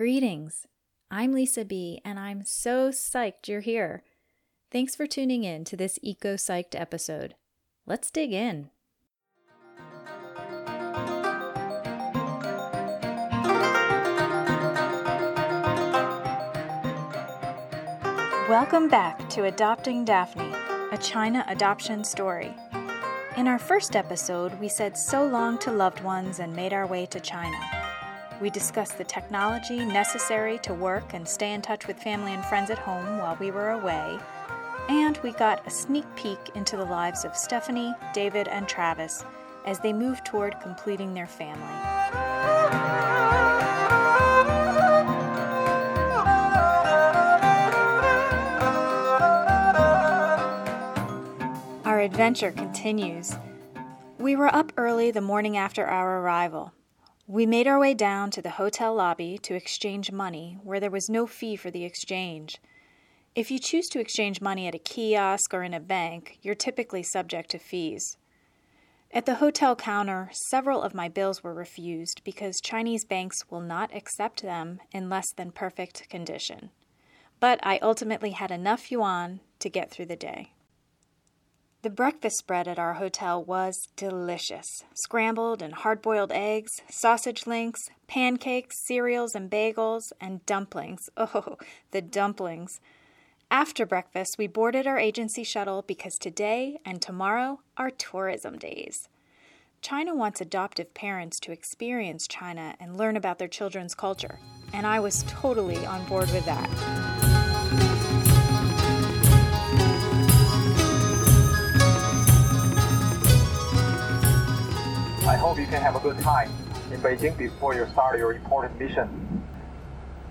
Greetings. I'm Lisa B, and I'm so psyched you're here. Thanks for tuning in to this EcoPsyched episode. Let's dig in. Welcome back to Adopting Daphne, a China adoption story. In our first episode, we said so long to loved ones and made our way to China. We discussed the technology necessary to work and stay in touch with family and friends at home while we were away. And we got a sneak peek into the lives of Stephanie, David, and Travis as they move toward completing their family. Our adventure continues. We were up early the morning after our arrival. We made our way down to the hotel lobby to exchange money, where there was no fee for the exchange. If you choose to exchange money at a kiosk or in a bank, you're typically subject to fees. At the hotel counter, several of my bills were refused because Chinese banks will not accept them in less than perfect condition. But I ultimately had enough yuan to get through the day. The breakfast spread at our hotel was delicious scrambled and hard boiled eggs, sausage links, pancakes, cereals and bagels, and dumplings. Oh, the dumplings. After breakfast, we boarded our agency shuttle because today and tomorrow are tourism days. China wants adoptive parents to experience China and learn about their children's culture, and I was totally on board with that. You can have a good time in Beijing before you start your important mission.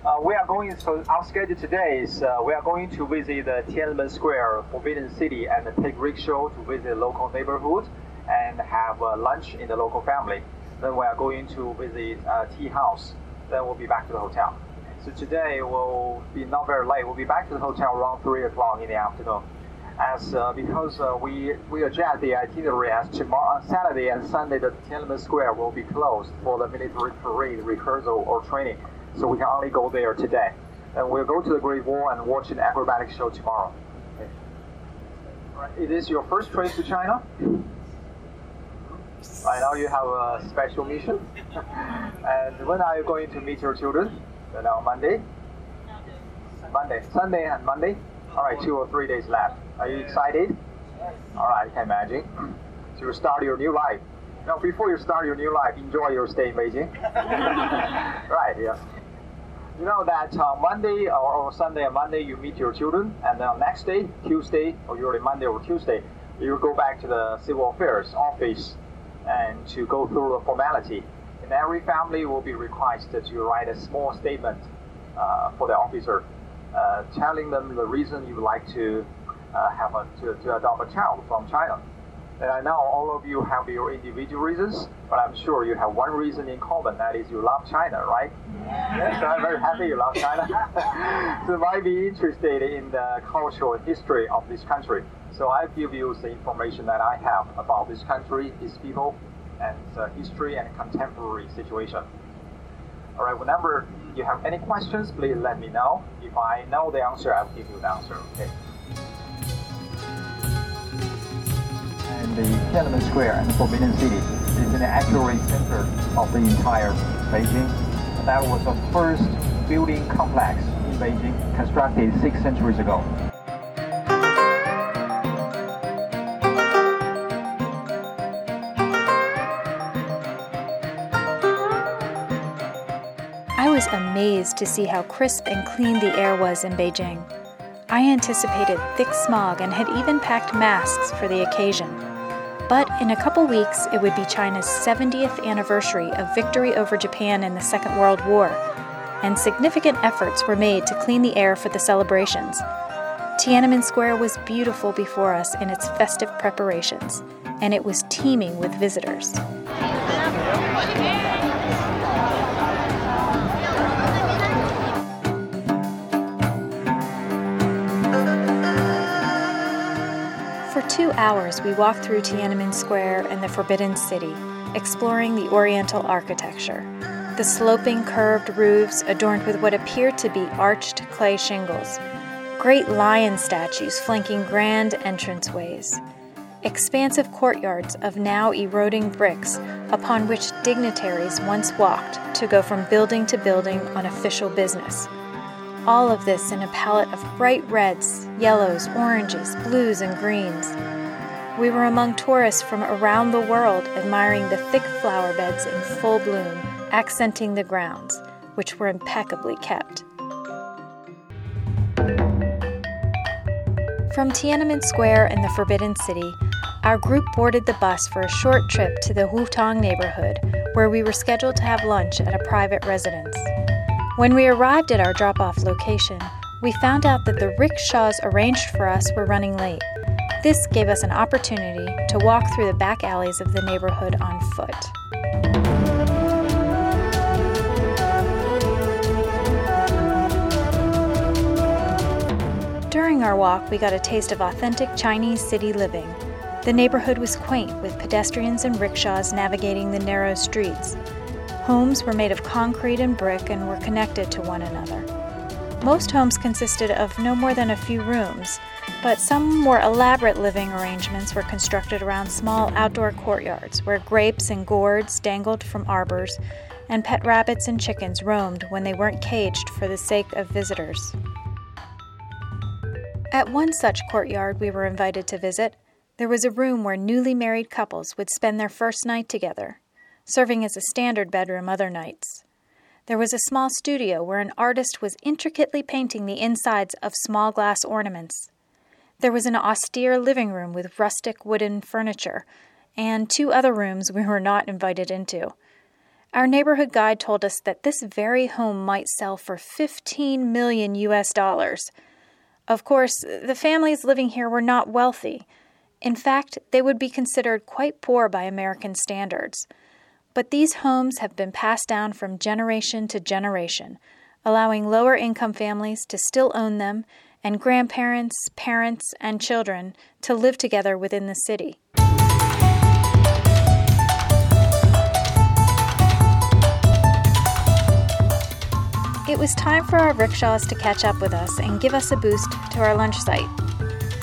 Uh, we are going, so our schedule today is uh, we are going to visit the Tiananmen Square, Forbidden City, and take rickshaw to visit local neighborhood and have uh, lunch in the local family. Then we are going to visit uh, tea house. Then we'll be back to the hotel. So today will be not very late. We'll be back to the hotel around 3 o'clock in the afternoon as uh, because uh, we we adjust the itinerary as tomorrow Saturday and Sunday the Tiananmen Square will be closed for the military parade rehearsal or training, so we can only go there today. And we'll go to the Great Wall and watch an acrobatic show tomorrow. Okay. Right. It is your first trip to China. Right now you have a special mission. and when are you going to meet your children? Then on Monday. Monday, Sunday and Monday. All right, two or three days left. Are you excited? All right, I can imagine. So you start your new life. Now, before you start your new life, enjoy your stay in Beijing. right, yeah. You know that uh, Monday or, or, Sunday and Monday you meet your children, and then next day, Tuesday, or usually Monday or Tuesday, you go back to the civil affairs office and to go through the formality. And every family will be requested to write a small statement uh, for the officer, uh, telling them the reason you would like to uh, have a, to, to adopt a child from China. And I know all of you have your individual reasons, but I'm sure you have one reason in common, that is you love China, right? Yes, I'm very happy you love China. so you might be interested in the cultural history of this country. So I give you the information that I have about this country, its people, and the history and contemporary situation. All right, whenever you have any questions, please let me know. If I know the answer, I'll give you the answer, okay? The Tiananmen Square and the Forbidden City is the accurate center of the entire Beijing. That was the first building complex in Beijing constructed six centuries ago. I was amazed to see how crisp and clean the air was in Beijing. I anticipated thick smog and had even packed masks for the occasion. But in a couple weeks, it would be China's 70th anniversary of victory over Japan in the Second World War, and significant efforts were made to clean the air for the celebrations. Tiananmen Square was beautiful before us in its festive preparations, and it was teeming with visitors. Two hours, we walked through Tiananmen Square and the Forbidden City, exploring the Oriental architecture. the sloping, curved roofs adorned with what appeared to be arched clay shingles, great lion statues flanking grand entranceways, expansive courtyards of now eroding bricks upon which dignitaries once walked to go from building to building on official business. All of this in a palette of bright reds, yellows, oranges, blues, and greens. We were among tourists from around the world admiring the thick flower beds in full bloom, accenting the grounds, which were impeccably kept. From Tiananmen Square in the Forbidden City, our group boarded the bus for a short trip to the Hutong neighborhood, where we were scheduled to have lunch at a private residence. When we arrived at our drop off location, we found out that the rickshaws arranged for us were running late. This gave us an opportunity to walk through the back alleys of the neighborhood on foot. During our walk, we got a taste of authentic Chinese city living. The neighborhood was quaint, with pedestrians and rickshaws navigating the narrow streets. Homes were made of concrete and brick and were connected to one another. Most homes consisted of no more than a few rooms, but some more elaborate living arrangements were constructed around small outdoor courtyards where grapes and gourds dangled from arbors and pet rabbits and chickens roamed when they weren't caged for the sake of visitors. At one such courtyard we were invited to visit, there was a room where newly married couples would spend their first night together, serving as a standard bedroom other nights. There was a small studio where an artist was intricately painting the insides of small glass ornaments. There was an austere living room with rustic wooden furniture, and two other rooms we were not invited into. Our neighborhood guide told us that this very home might sell for 15 million US dollars. Of course, the families living here were not wealthy. In fact, they would be considered quite poor by American standards. But these homes have been passed down from generation to generation, allowing lower income families to still own them and grandparents, parents, and children to live together within the city. It was time for our rickshaws to catch up with us and give us a boost to our lunch site.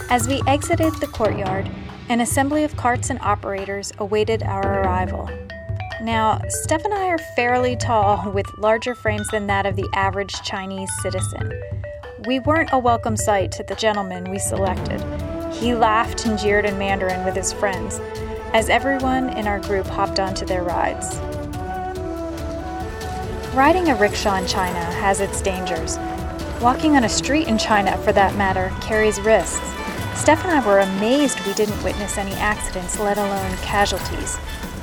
As we exited the courtyard, an assembly of carts and operators awaited our arrival. Now, Steph and I are fairly tall, with larger frames than that of the average Chinese citizen. We weren't a welcome sight to the gentleman we selected. He laughed and jeered in Mandarin with his friends as everyone in our group hopped onto their rides. Riding a rickshaw in China has its dangers. Walking on a street in China, for that matter, carries risks. Steph and I were amazed we didn't witness any accidents, let alone casualties.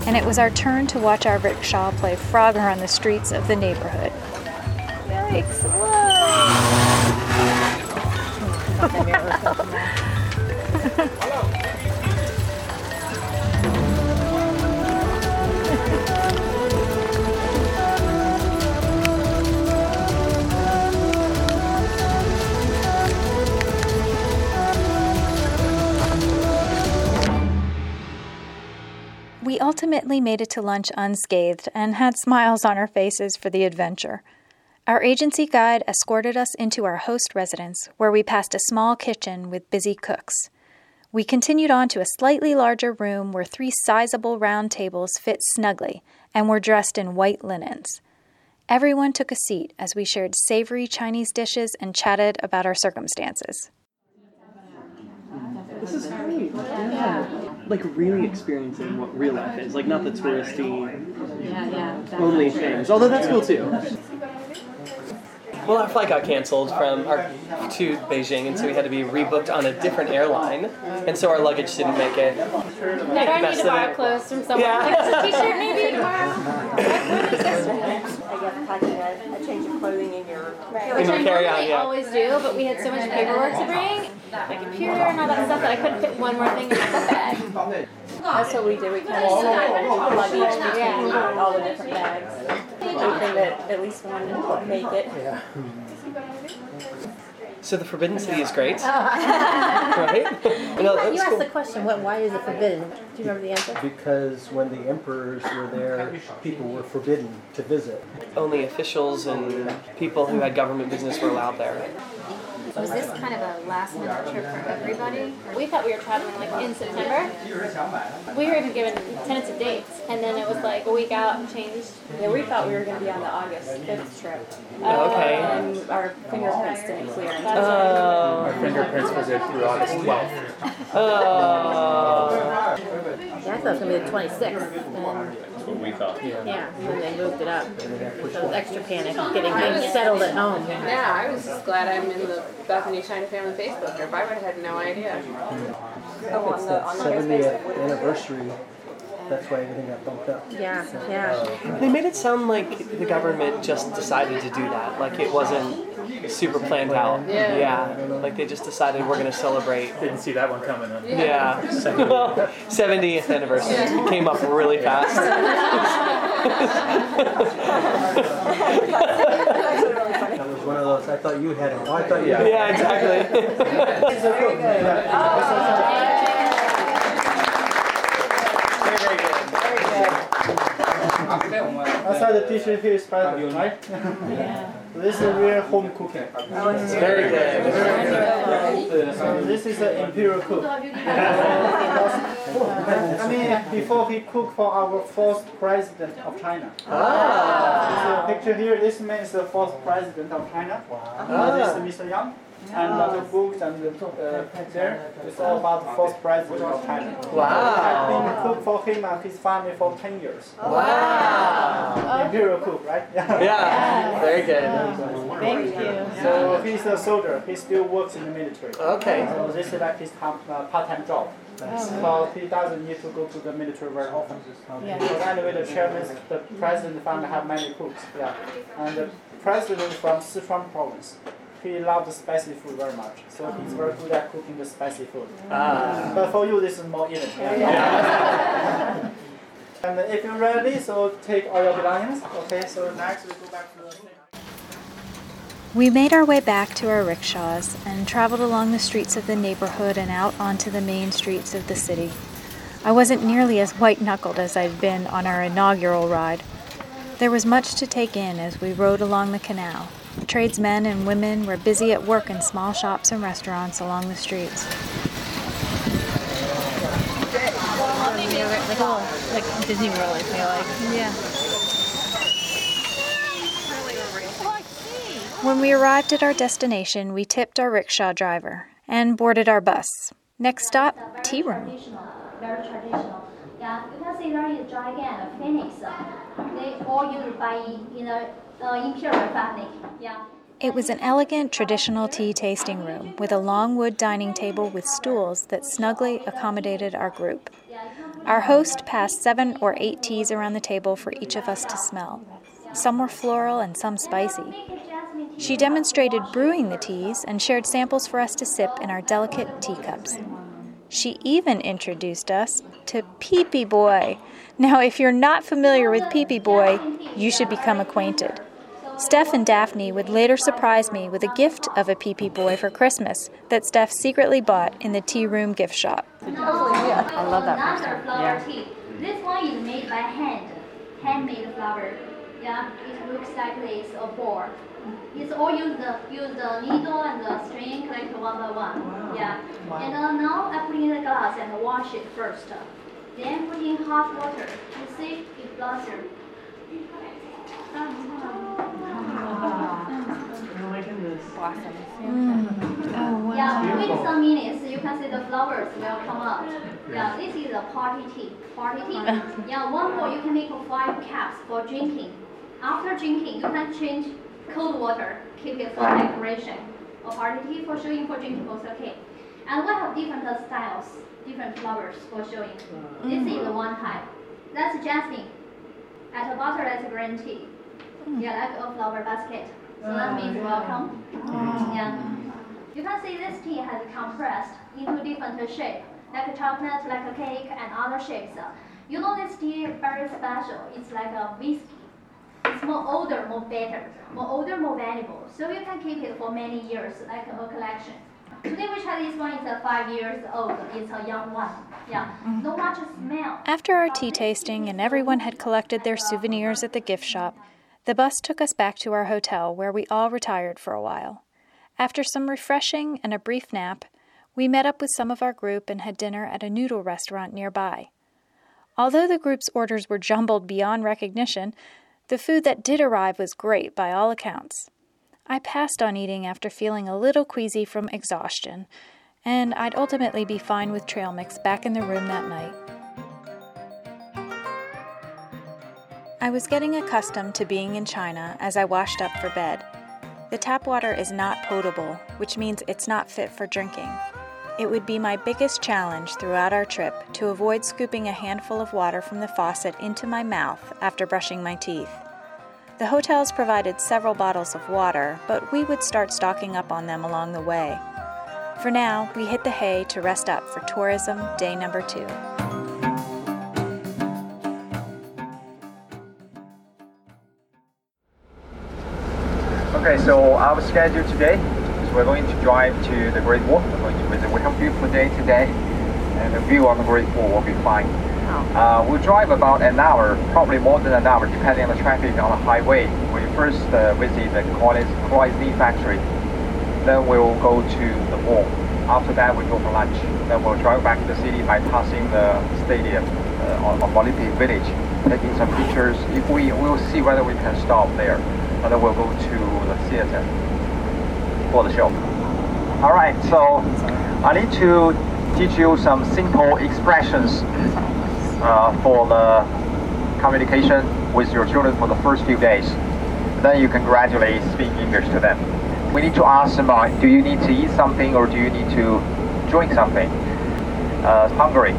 And it was our turn to watch our rickshaw play Frogger on the streets of the neighborhood. Yikes, We ultimately made it to lunch unscathed and had smiles on our faces for the adventure. Our agency guide escorted us into our host residence, where we passed a small kitchen with busy cooks. We continued on to a slightly larger room where three sizable round tables fit snugly and were dressed in white linens. Everyone took a seat as we shared savory Chinese dishes and chatted about our circumstances. This is great. Yeah. Like really experiencing what real life is. Like not the touristy Yeah, yeah. only things. Although that's cool too. Well, our flight got canceled from our to Beijing, and so we had to be rebooked on a different airline, and so our luggage didn't make it. Now, I need Best to of borrow it. clothes from someone? Yeah. Like, just a t-shirt maybe tomorrow? I guess packing a, a change of clothing in your Which your I carry-on, yeah. always do, but we had so much paperwork to bring, my computer and all that stuff, that I couldn't fit one more thing in the bag. That's what we did. We kind of oh. split luggage between all the different bags, hoping that at least one would make it. So the Forbidden City is great, right? No, You asked cool. the question, what, why is it forbidden? Do you remember the answer? Because when the emperors were there, people were forbidden to visit. Only officials and people who had government business were allowed there. Was this kind of a last minute trip for everybody? We thought we were traveling like in September. We were even given tentative dates, and then it was like a week out and changed. Yeah, we thought we were gonna be on the August fifth trip. Oh, Okay. And our fingerprints didn't clear. Oh. Our fingerprints were good through August 12th. Oh. Yeah, I thought it was gonna be the twenty-sixth, and, That's what we thought. yeah, and they moved it up. So it was extra panic, getting things settled at home. Yeah, I was just glad I'm in the Bethany China Family Facebook group. I would have had no idea. Hmm. Oh, It's on the, that on the other 70th anniversary. That's why everything got bumped up. Yeah, yeah. Uh, they made it sound like the government just decided to do that. Like it wasn't super planned out. Yeah. yeah. Like they just decided we're going to celebrate. Didn't see that one coming. Huh? Yeah. Well, 70th anniversary came up really fast. That was one of those. I thought you had it. Oh, I thought you had it. yeah, exactly. Very, very good. Outside the t-shirt here is private, right? yeah. this is real home cooking. It's Very good. So this is an imperial cook. I mean, before he cooked for our first president of China. Ah. This picture here, this man is the first president of China. Uh, this is Mr. Yang. And uh, the books and the, uh, there, it's all about the first president of China. Wow. I've been cook for him and his family for 10 years. Wow. Imperial cook, right? Yeah. Very good. Thank you. So he's a soldier. He still works in the military. Okay. So this is like his part- uh, part-time job. So he doesn't need to go to the military very often. Yeah. Because anyway, the chairman, the president family have many cooks. Yeah. And the president from Sichuan province, he loves spicy food very much. So he's very good at cooking the spicy food. Ah. But for you, this is more even. and if you're ready, so take all your belongings. Okay. So next we go back to the. We made our way back to our rickshaws and traveled along the streets of the neighborhood and out onto the main streets of the city. I wasn't nearly as white knuckled as I'd been on our inaugural ride. There was much to take in as we rode along the canal. Tradesmen and women were busy at work in small shops and restaurants along the streets. Like, oh, like Disney World, I feel like. Yeah. When we arrived at our destination, we tipped our rickshaw driver and boarded our bus. Next stop, tea room. Very traditional. Yeah, you can see there is dragon and phoenix. Uh, they all used by you know the It was an elegant traditional tea tasting room with a long wood dining table with stools that snugly accommodated our group. Our host passed seven or eight teas around the table for each of us to smell. Some were floral and some spicy. She demonstrated brewing the teas and shared samples for us to sip in our delicate teacups. She even introduced us to Peepee Boy. Now, if you're not familiar with Peepee Boy, you should become acquainted. Steph and Daphne would later surprise me with a gift of a Peepee Boy for Christmas that Steph secretly bought in the tea room gift shop. I love that another flower tea. This one is made by hand, handmade flower. Yeah, it looks like this, a ball. It's all use the use the needle and the string collect one by one. Yeah. And uh, now I put in the glass and wash it first. Then put in hot water. You see it blossom. Yeah, wait some minutes, you can see the flowers will come out. Yeah, this is a party tea. Party tea. Yeah, one more you can make five cups for drinking. After drinking, you can change cold water, keep it for decoration. Or party tea for showing, for drinking both okay. And we have different styles, different flowers for showing. Mm. This is the one type. That's jasmine. At the bottom, that's green tea. Mm. Yeah, like a flower basket. So that mm. means welcome. Yeah. You can see this tea has compressed into different shape, like a chocolate, like a cake, and other shapes. You know this tea very special. It's like a whiskey. It's more older, more better, more older, more valuable. So you can keep it for many years, like a collection. Today we try this one is a five years old. It's a young one. Yeah, no much smell. After our tea tasting and everyone had collected their souvenirs at the gift shop, the bus took us back to our hotel where we all retired for a while. After some refreshing and a brief nap, we met up with some of our group and had dinner at a noodle restaurant nearby. Although the group's orders were jumbled beyond recognition, the food that did arrive was great by all accounts. I passed on eating after feeling a little queasy from exhaustion, and I'd ultimately be fine with trail mix back in the room that night. I was getting accustomed to being in China as I washed up for bed. The tap water is not potable, which means it's not fit for drinking. It would be my biggest challenge throughout our trip to avoid scooping a handful of water from the faucet into my mouth after brushing my teeth. The hotels provided several bottles of water, but we would start stocking up on them along the way. For now, we hit the hay to rest up for tourism day number two. Okay, so our schedule today is we're going to drive to the Great Wall. We're going to visit Wickham Beautiful Day today, and the view on the Great Wall will be fine. Uh, we'll drive about an hour, probably more than an hour, depending on the traffic on the highway. We first uh, visit the Cloisonne factory, then we'll go to the wall. After that, we go for lunch. Then we'll drive back to the city by passing the stadium uh, on Olympic Village, taking some pictures. If we will see whether we can stop there, and then we'll go to the theater for the show. Alright, so I need to teach you some simple expressions uh, for the communication with your children for the first few days. Then you can gradually speak English to them. We need to ask them, uh, do you need to eat something or do you need to drink something? Uh, hungry.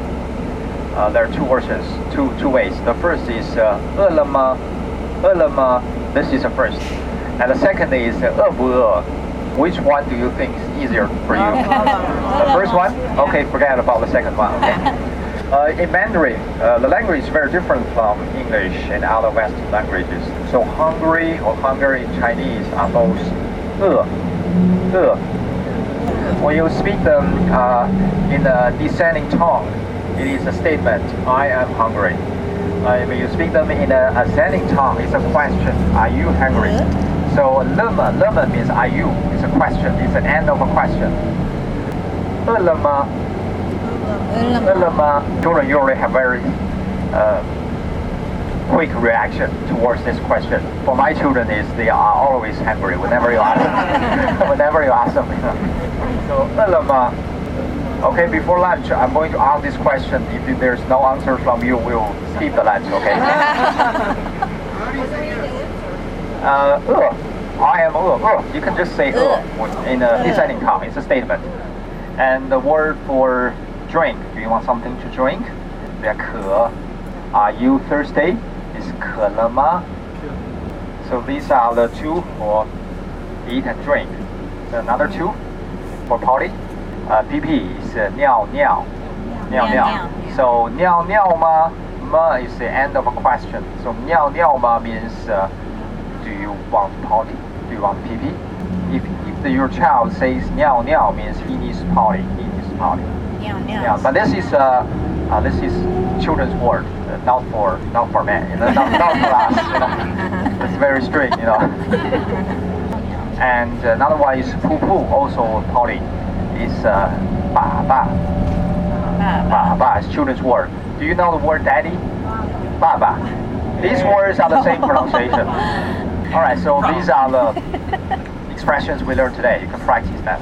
Uh, there are two versions, two, two ways. The first is uh, This is the first. And the second is 饿不饿? Which one do you think is easier for you? the first one? Okay, forget about the second one. Okay. Uh, in Mandarin, uh, the language is very different from English and other Western languages. So hungry or hungry in Chinese are both 饿,饿. When you speak them uh, in a descending tone, it is a statement, I am hungry. Uh, when you speak them in an ascending tone, it's a question, are you hungry? So lema lema means are you? It's a question. It's an end of a question. Ulama. Ulama. Children usually have very uh, quick reaction towards this question. For my children is they are always hungry whenever you ask them. whenever you ask them. So ulama. Okay, before lunch, I'm going to ask this question. If there's no answer from you, we'll skip the lunch, okay? uh, 饿 I am 饿 饿 You can just say 饿 in a descending tone. It's a statement. And the word for drink. Do you want something to drink? 渴 Are you thirsty? Is 渴了吗? So these are the two for eat and drink. Another two for party. Uh, PP is uh, 尿尿. 尿尿. So 尿尿吗? Ma is the end of a question. So 尿尿吗 means uh, do you want potty? Do you want PP? If, if the, your child says 尿尿 means he needs potty, He needs party. Yeah, but this is uh, uh, this is children's word, uh, not for not for men, you know, not, not for us. You know, it's very strict, you know. and another one is poo poo, also potty. It's uh, ba ba. Ba ba is children's word. Do you know the word daddy? Ba ba. These words are the same pronunciation. All right, so these are the expressions we learned today. You can practice them.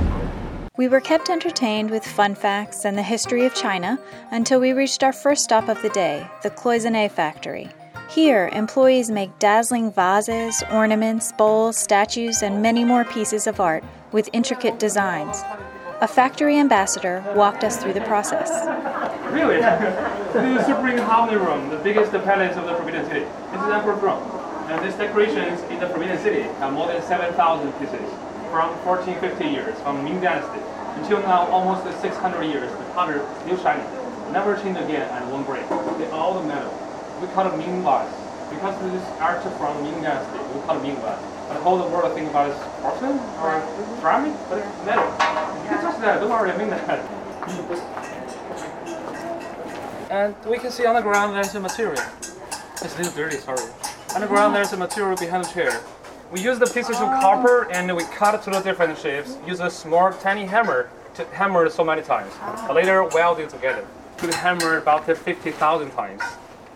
We were kept entertained with fun facts and the history of China until we reached our first stop of the day, the Cloisonne factory. Here, employees make dazzling vases, ornaments, bowls, statues, and many more pieces of art with intricate designs. A factory ambassador walked us through the process. Really? this is Supreme Harmony Room, the biggest palace of the Forbidden City. This is Emperor Room. And these decorations in the Forbidden City have more than 7,000 pieces from 1450 years, from Ming Dynasty, until now almost 600 years to cover still shining, Never changed again and one break. They all the metal. We call them Ming vase. because this is art from Ming Dynasty, we call it Ming Wan. But the whole world think about it as porcelain or ceramic, but it's metal. You can touch that, don't worry, I mean that. And we can see on the ground there's a material. It's a little dirty, sorry. On the ground there's a material behind the chair. We use the pieces of copper and we cut it to the different shapes. Use a small tiny hammer to hammer so many times. Ah. But later weld it together. Could hammer about 50,000 times.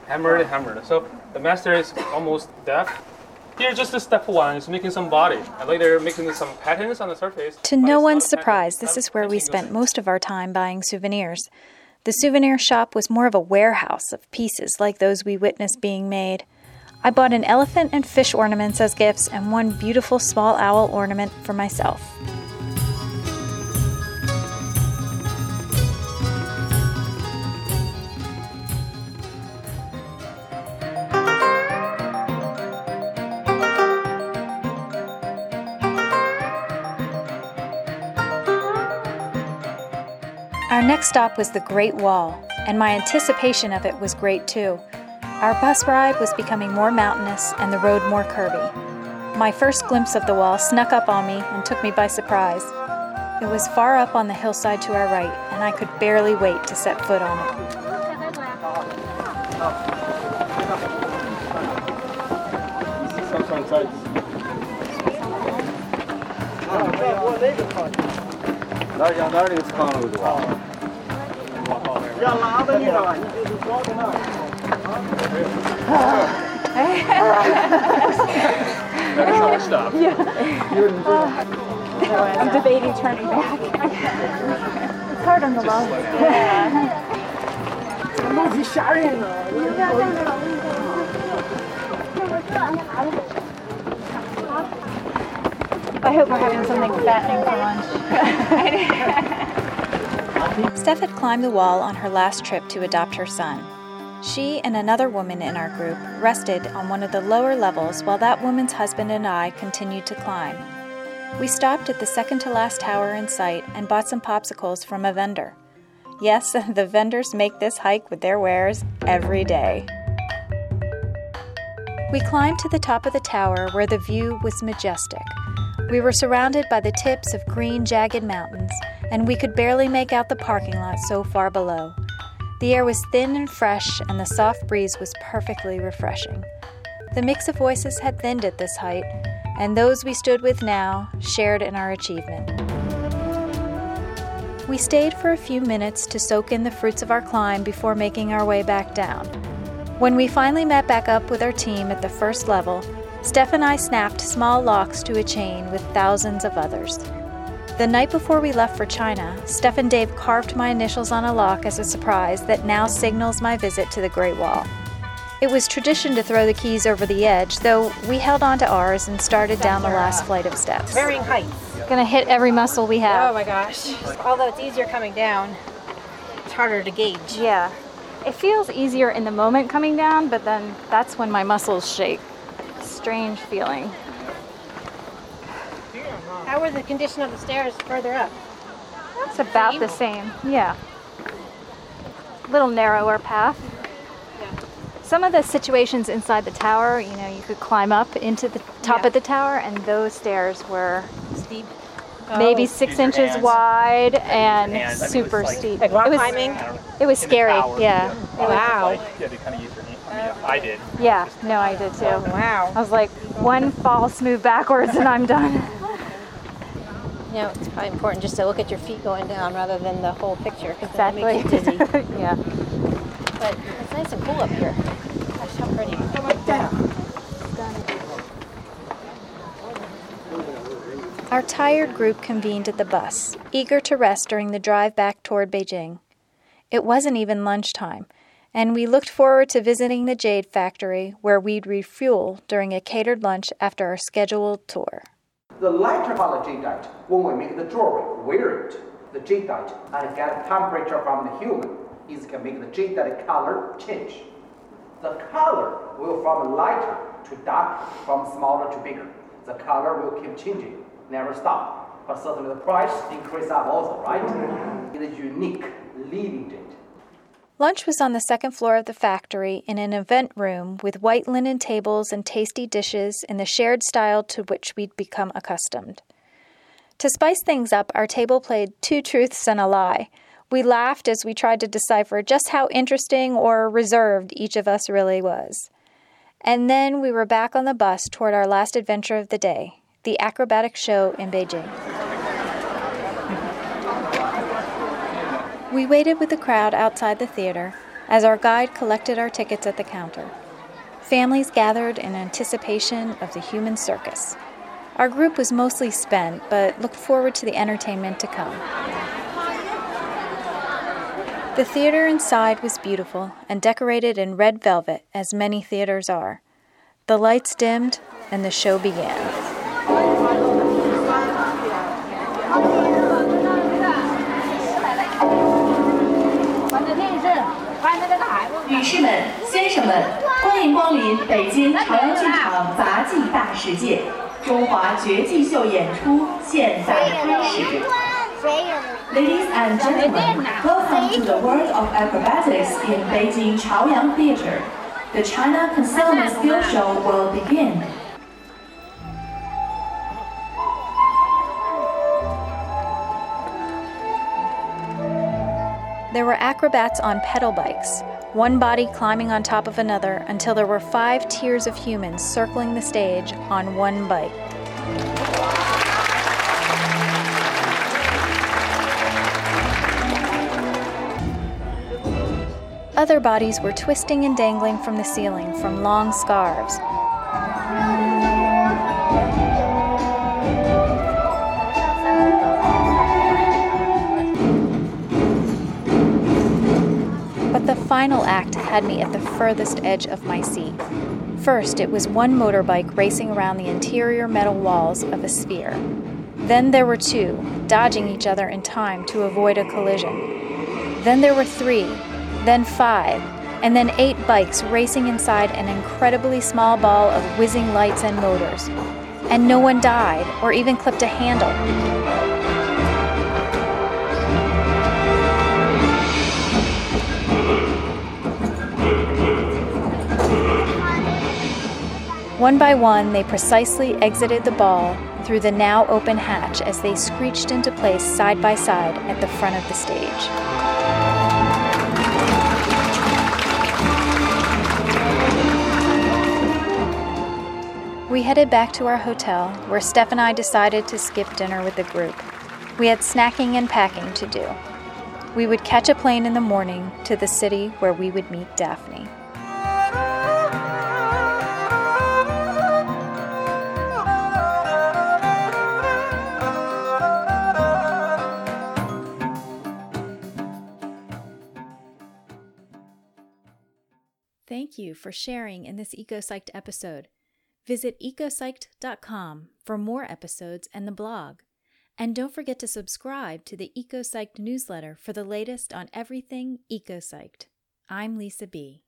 Hammered and hammered. So the master is almost deaf. Here just the step one is making some body. And later making some patterns on the surface. To no one's surprise, this is where we spent most of our time buying souvenirs. The souvenir shop was more of a warehouse of pieces like those we witnessed being made. I bought an elephant and fish ornaments as gifts and one beautiful small owl ornament for myself. Our next stop was the Great Wall, and my anticipation of it was great too. Our bus ride was becoming more mountainous and the road more curvy. My first glimpse of the wall snuck up on me and took me by surprise. It was far up on the hillside to our right, and I could barely wait to set foot on it. Stop. I'm debating turning back. it's hard on the lungs. Yeah. I hope we're having something fattening for lunch. Steph had climbed the wall on her last trip to adopt her son. She and another woman in our group rested on one of the lower levels while that woman's husband and I continued to climb. We stopped at the second to last tower in sight and bought some popsicles from a vendor. Yes, the vendors make this hike with their wares every day. We climbed to the top of the tower where the view was majestic. We were surrounded by the tips of green, jagged mountains, and we could barely make out the parking lot so far below. The air was thin and fresh, and the soft breeze was perfectly refreshing. The mix of voices had thinned at this height, and those we stood with now shared in our achievement. We stayed for a few minutes to soak in the fruits of our climb before making our way back down. When we finally met back up with our team at the first level, Steph and I snapped small locks to a chain with thousands of others. The night before we left for China, Steph and Dave carved my initials on a lock as a surprise that now signals my visit to the Great Wall. It was tradition to throw the keys over the edge, though we held on to ours and started down the last flight of steps. Varying heights. Gonna hit every muscle we have. Oh my gosh. Although it's easier coming down, it's harder to gauge. Yeah. It feels easier in the moment coming down, but then that's when my muscles shake. Strange feeling. How were the condition of the stairs further up? It's about the same. Yeah. Little narrower path. Some of the situations inside the tower, you know, you could climb up into the top of the tower, and those stairs were steep. maybe Oh. six Use inches hands. wide and hands. I mean, super like- steep. Like rock it was, climbing? It was scary. tower, Yeah. yeah. Wow. Like, you had to kind of use your knee. I mean, I did. Yeah. No, I did too. Wow. I was like, one false move backwards and I'm done. You know, it's probably important just to look at your feet going down rather than the whole picture because Exactly. that makes you dizzy. yeah. But it's nice and cool up here. Gosh, how pretty. Our tired group convened at the bus, eager to rest during the drive back toward Beijing. It wasn't even lunchtime, and we looked forward to visiting the Jade Factory where we'd refuel during a catered lunch after our scheduled tour. The lighter the jadeite, when we make the jewelry, wear it, the jadeite, and get temperature from the human, it can make the jadeite color change. The color will from lighter to dark, from smaller to bigger. The color will keep changing, never stop. But certainly the price increase up also, right? It is unique living jade. Lunch was on the second floor of the factory in an event room with white linen tables and tasty dishes in the shared style to which we'd become accustomed. To spice things up, our table played Two Truths and a Lie. We laughed as we tried to decipher just how interesting or reserved each of us really was. And then we were back on the bus toward our last adventure of the day the acrobatic show in Beijing. We waited with the crowd outside the theater as our guide collected our tickets at the counter. Families gathered in anticipation of the human circus. Our group was mostly spent, but looked forward to the entertainment to come. The theater inside was beautiful and decorated in red velvet, as many theaters are. The lights dimmed, and the show began. 技大世界，中华绝技秀演出现在开始。Ladies and gentlemen, welcome to the world of acrobatics in Beijing Chaoyang Theater. The China Concealment Skill Show will begin. There were acrobats on pedal bikes, one body climbing on top of another until there were five tiers of humans circling the stage on one bike. Other bodies were twisting and dangling from the ceiling from long scarves. Final act had me at the furthest edge of my seat. First, it was one motorbike racing around the interior metal walls of a sphere. Then there were two, dodging each other in time to avoid a collision. Then there were three, then five, and then eight bikes racing inside an incredibly small ball of whizzing lights and motors. And no one died or even clipped a handle. One by one, they precisely exited the ball through the now open hatch as they screeched into place side by side at the front of the stage. We headed back to our hotel, where Steph and I decided to skip dinner with the group. We had snacking and packing to do. We would catch a plane in the morning to the city where we would meet Daphne. You for sharing in this EcoPsyched episode. Visit ecopsyched.com for more episodes and the blog. And don't forget to subscribe to the EcoPsyched newsletter for the latest on everything EcoPsyched. I'm Lisa B.